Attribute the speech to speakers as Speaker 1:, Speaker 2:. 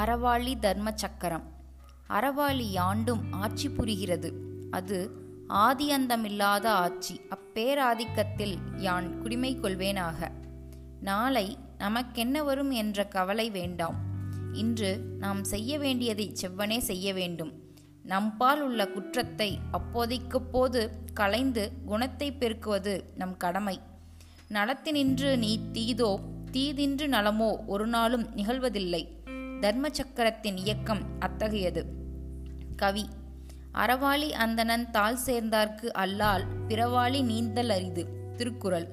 Speaker 1: அறவாளி தர்ம சக்கரம் அறவாளி யாண்டும் ஆட்சி புரிகிறது. அது ஆதி அந்தமில்லாத ஆட்சி. அப்பேராதிக்கத்தில் யான் குடிமை கொள்வேனாக. நாளை நமக்கென்ன வரும் என்ற கவலை வேண்டாம். இன்று நாம் செய்ய வேண்டியதை செவ்வனே செய்ய வேண்டும். நம்பால் உள்ள குற்றத்தை அப்போதைக்கப்போது களைந்து குணத்தை பெருக்குவது நம் கடமை. நலத்தினின்று நீ தீதோ தீதின்று நலமோ ஒரு நாளும் நிகழ்வதில்லை. தர்ம சக்கரத்தின் இயக்கம் அத்தகையது. கவி அறவாளி அந்தணன் தாள் சேர்ந்தார்க்கு அல்லால் பிறவாளி நீந்தல் அரிது. திருக்குறள்.